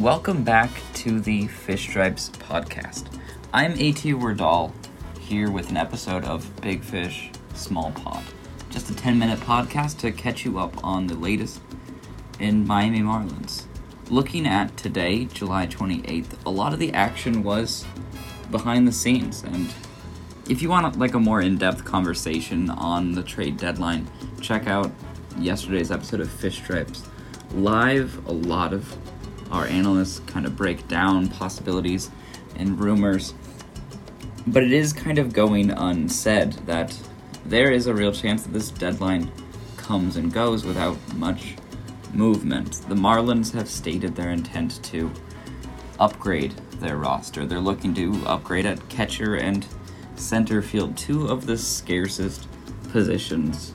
Welcome back to the Fish Stripes podcast. I'm AT Wordall here with an episode of Big Fish, Small Pod. Just a 10 minute podcast to catch you up on the latest in Miami Marlins. Looking at today, July 28th, a lot of the action was behind the scenes. And if you want like a more in depth conversation on the trade deadline, check out yesterday's episode of Fish Stripes. Live, a lot of our analysts kind of break down possibilities and rumors. But it is kind of going unsaid that there is a real chance that this deadline comes and goes without much movement. The Marlins have stated their intent to upgrade their roster. They're looking to upgrade at catcher and center field, two of the scarcest positions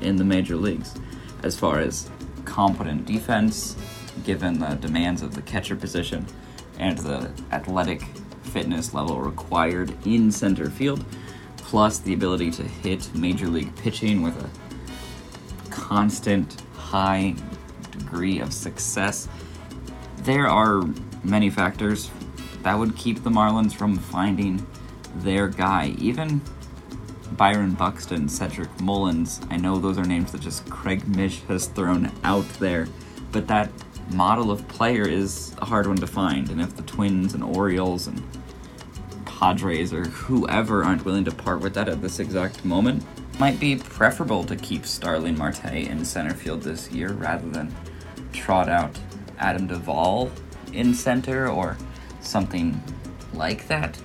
in the major leagues as far as competent defense given the demands of the catcher position and the athletic fitness level required in center field, plus the ability to hit major league pitching with a constant high degree of success. There are many factors that would keep the Marlins from finding their guy. Even Byron Buxton, Cedric Mullins, I know those are names that just Craig Mish has thrown out there, but that model of player is a hard one to find. And if the Twins and Orioles and Padres or whoever aren't willing to part with that at this exact moment, might be preferable to keep Starling Marte in center field this year rather than trot out Adam Duvall in center or something like that,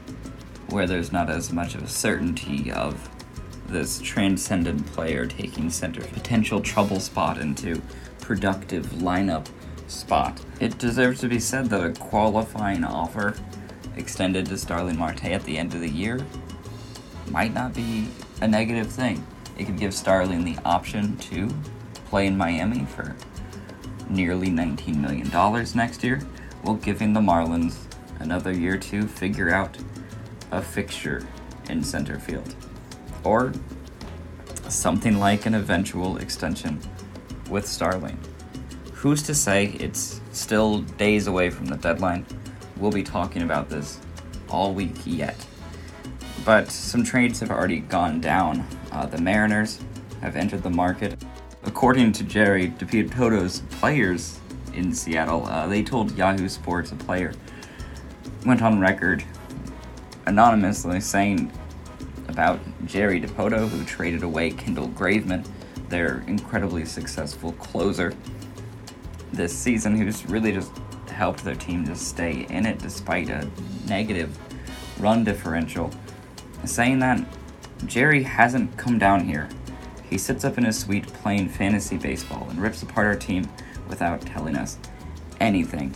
where there's not as much of a certainty of this transcendent player taking center potential trouble spot into productive lineup spot. It deserves to be said that a qualifying offer extended to Starling Marte at the end of the year might not be a negative thing. It could give Starling the option to play in Miami for nearly $19 million next year, while giving the Marlins another year to figure out a fixture in center field. Or something like an eventual extension with Starling who's to say it's still days away from the deadline? We'll be talking about this all week yet. But some trades have already gone down. Uh, the Mariners have entered the market. According to Jerry Dipoto's players in Seattle, uh, they told Yahoo Sports a player went on record anonymously saying about Jerry Dipoto, who traded away Kendall Graveman, their incredibly successful closer, this season who's really just helped their team just stay in it despite a negative run differential. Saying that Jerry hasn't come down here. He sits up in his suite playing fantasy baseball and rips apart our team without telling us anything.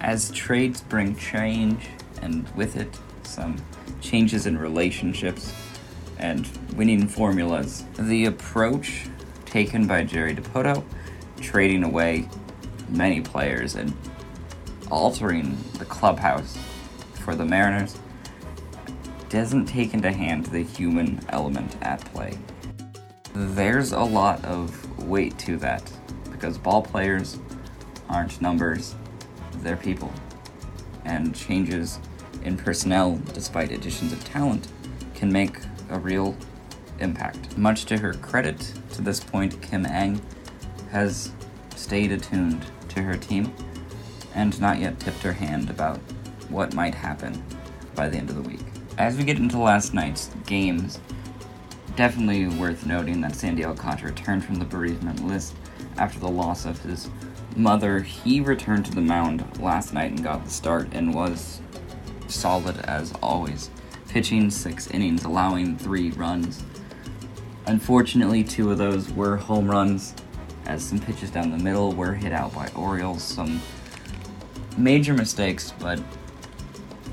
As trades bring change, and with it, some changes in relationships and winning formulas, the approach taken by Jerry Dipoto, trading away many players and altering the clubhouse for the Mariners doesn't take into hand the human element at play. There's a lot of weight to that because ball players aren't numbers, they're people. And changes in personnel, despite additions of talent, can make a real impact. Much to her credit, to this point, Kim Ng has stayed attuned to her team and not yet tipped her hand about what might happen by the end of the week. As we get into last night's games, definitely worth noting that Sandy Alcantara returned from the bereavement list after the loss of his mother. He returned to the mound last night and got the start and was solid as always, pitching six innings, allowing three runs. Unfortunately, two of those were home runs as some pitches down the middle were hit out by Orioles. Some major mistakes, but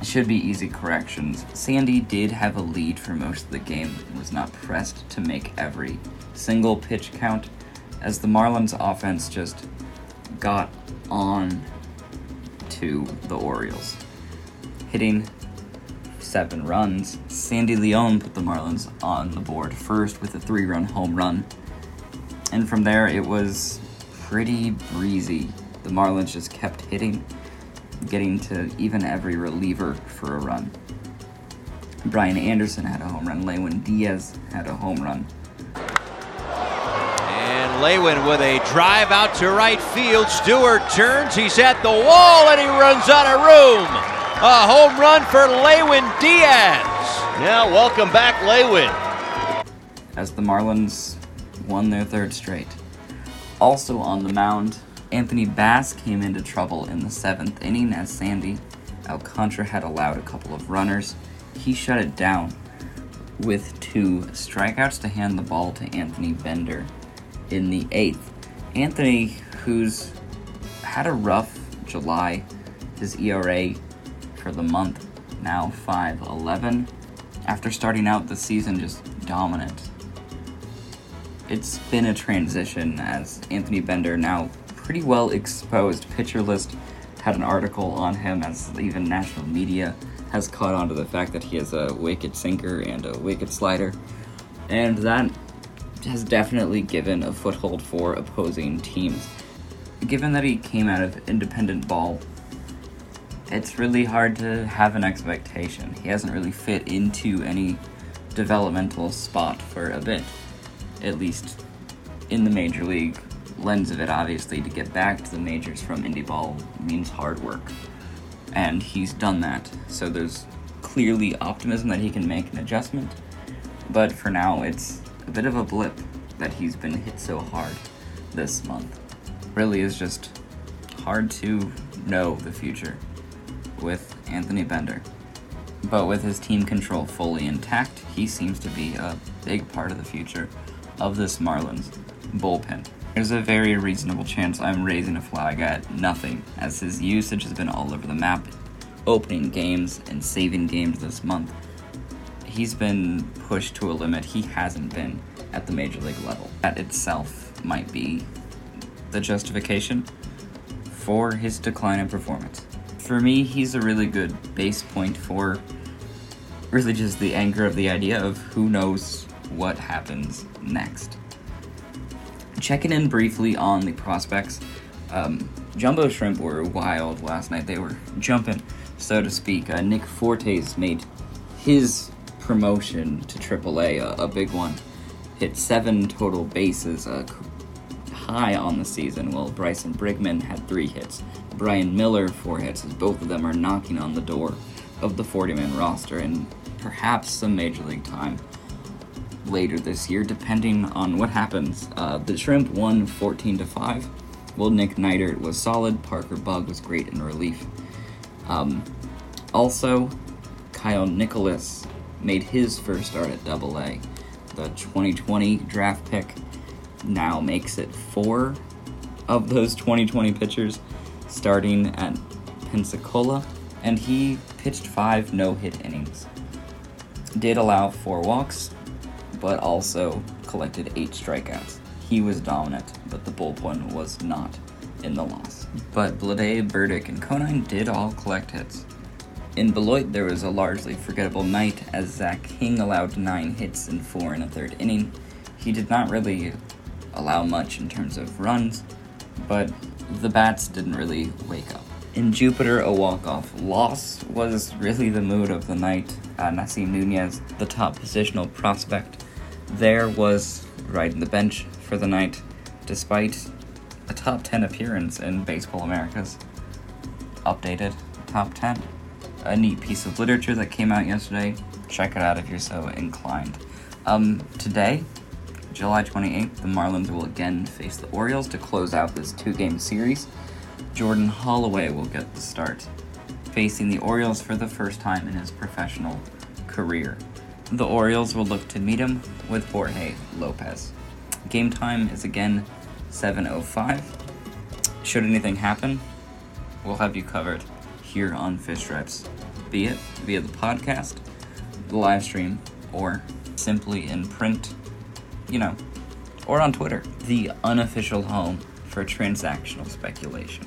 should be easy corrections. Sandy did have a lead for most of the game and was not pressed to make every single pitch count, as the Marlins offense just got on to the Orioles. Hitting seven runs, Sandy Leon put the Marlins on the board first with a three run home run and from there, it was pretty breezy. The Marlins just kept hitting. getting to even every reliever for a run. Brian Anderson had a home run. Lewin Diaz had a home run. And Lewin with a drive out to right field. Stewart turns. He's at the wall and he runs out of room. A home run for Lewin Diaz. Now, welcome back, Lewin. As the Marlins won their third straight. Also on the mound, Anthony Bass came into trouble in the seventh inning as Sandy Alcantara had allowed a couple of runners. He shut it down with two strikeouts to hand the ball to Anthony Bender in the eighth. Anthony, who's had a rough July, his ERA for the month now 5.11 after starting out the season just dominant. It's been a transition as Anthony Bender now pretty well exposed. Pitcher List had an article on him as even national media has caught on to the fact that he has a wicked sinker and a wicked slider. And that has definitely given a foothold for opposing teams. Given that he came out of independent ball, it's really hard to have an expectation. He hasn't really fit into any developmental spot for a bit, at least in the major league lens of it, obviously, to get back to the majors from indie ball means hard work. And he's done that. So there's clearly optimism that he can make an adjustment. But for now, it's a bit of a blip that he's been hit so hard this month. Really is just hard to know the future with Anthony Bender. But with his team control fully intact, he seems to be a big part of the future of this Marlins bullpen. There's a very reasonable chance I'm raising a flag at nothing, as his usage has been all over the map, opening games and saving games this month. He's been pushed to a limit he hasn't been at the major league level. That itself might be the justification for his decline in performance. For me, he's a really good base point for really just the anger of the idea of who knows what happens next. Checking in briefly on the prospects, um, Jumbo Shrimp were wild last night. They were jumping, so to speak. Uh, Nick Fortes made his promotion to AAA a, a big one. Hit seven total bases, uh, high on the season, while Bryson Brigman had three hits. Brian Miller, four hits, as both of them are knocking on the door of the 40 man roster and perhaps some major league time later this year, depending on what happens. Uh, the Shrimp won 14 to 5. Well, Nick Neidert was solid. Parker Bugg was great in relief. Um, also, Kyle Nicolas made his first start at Double A. The 2020 draft pick now makes it four of those 2020 pitchers starting at Pensacola, and he pitched five no hit innings. Did allow four walks, but also collected eight strikeouts. He was dominant, but the bullpen was not in the loss. But Blade, Burdick, and Conine did all collect hits. In Beloit, there was a largely forgettable night as Zach King allowed nine hits and four in a third inning. He did not really allow much in terms of runs, but the bats didn't really wake up. In Jupiter, a walk-off loss was really the mood of the night. Uh, Nasim Nunez, the top positional prospect, there was riding the bench for the night, despite a top 10 appearance in Baseball America's updated top 10. A neat piece of literature that came out yesterday. Check it out if you're so inclined. Um, today, July 28th, the Marlins will again face the Orioles to close out this two game series. Jordan Holloway will get the start, facing the Orioles for the first time in his professional career. The Orioles will look to meet him with Jorge Lopez. Game time is again 7:05. Should anything happen, we'll have you covered here on Fish Stripes, be it via the podcast, the live stream, or simply in print, you know, or on Twitter, the unofficial home for transactional speculation.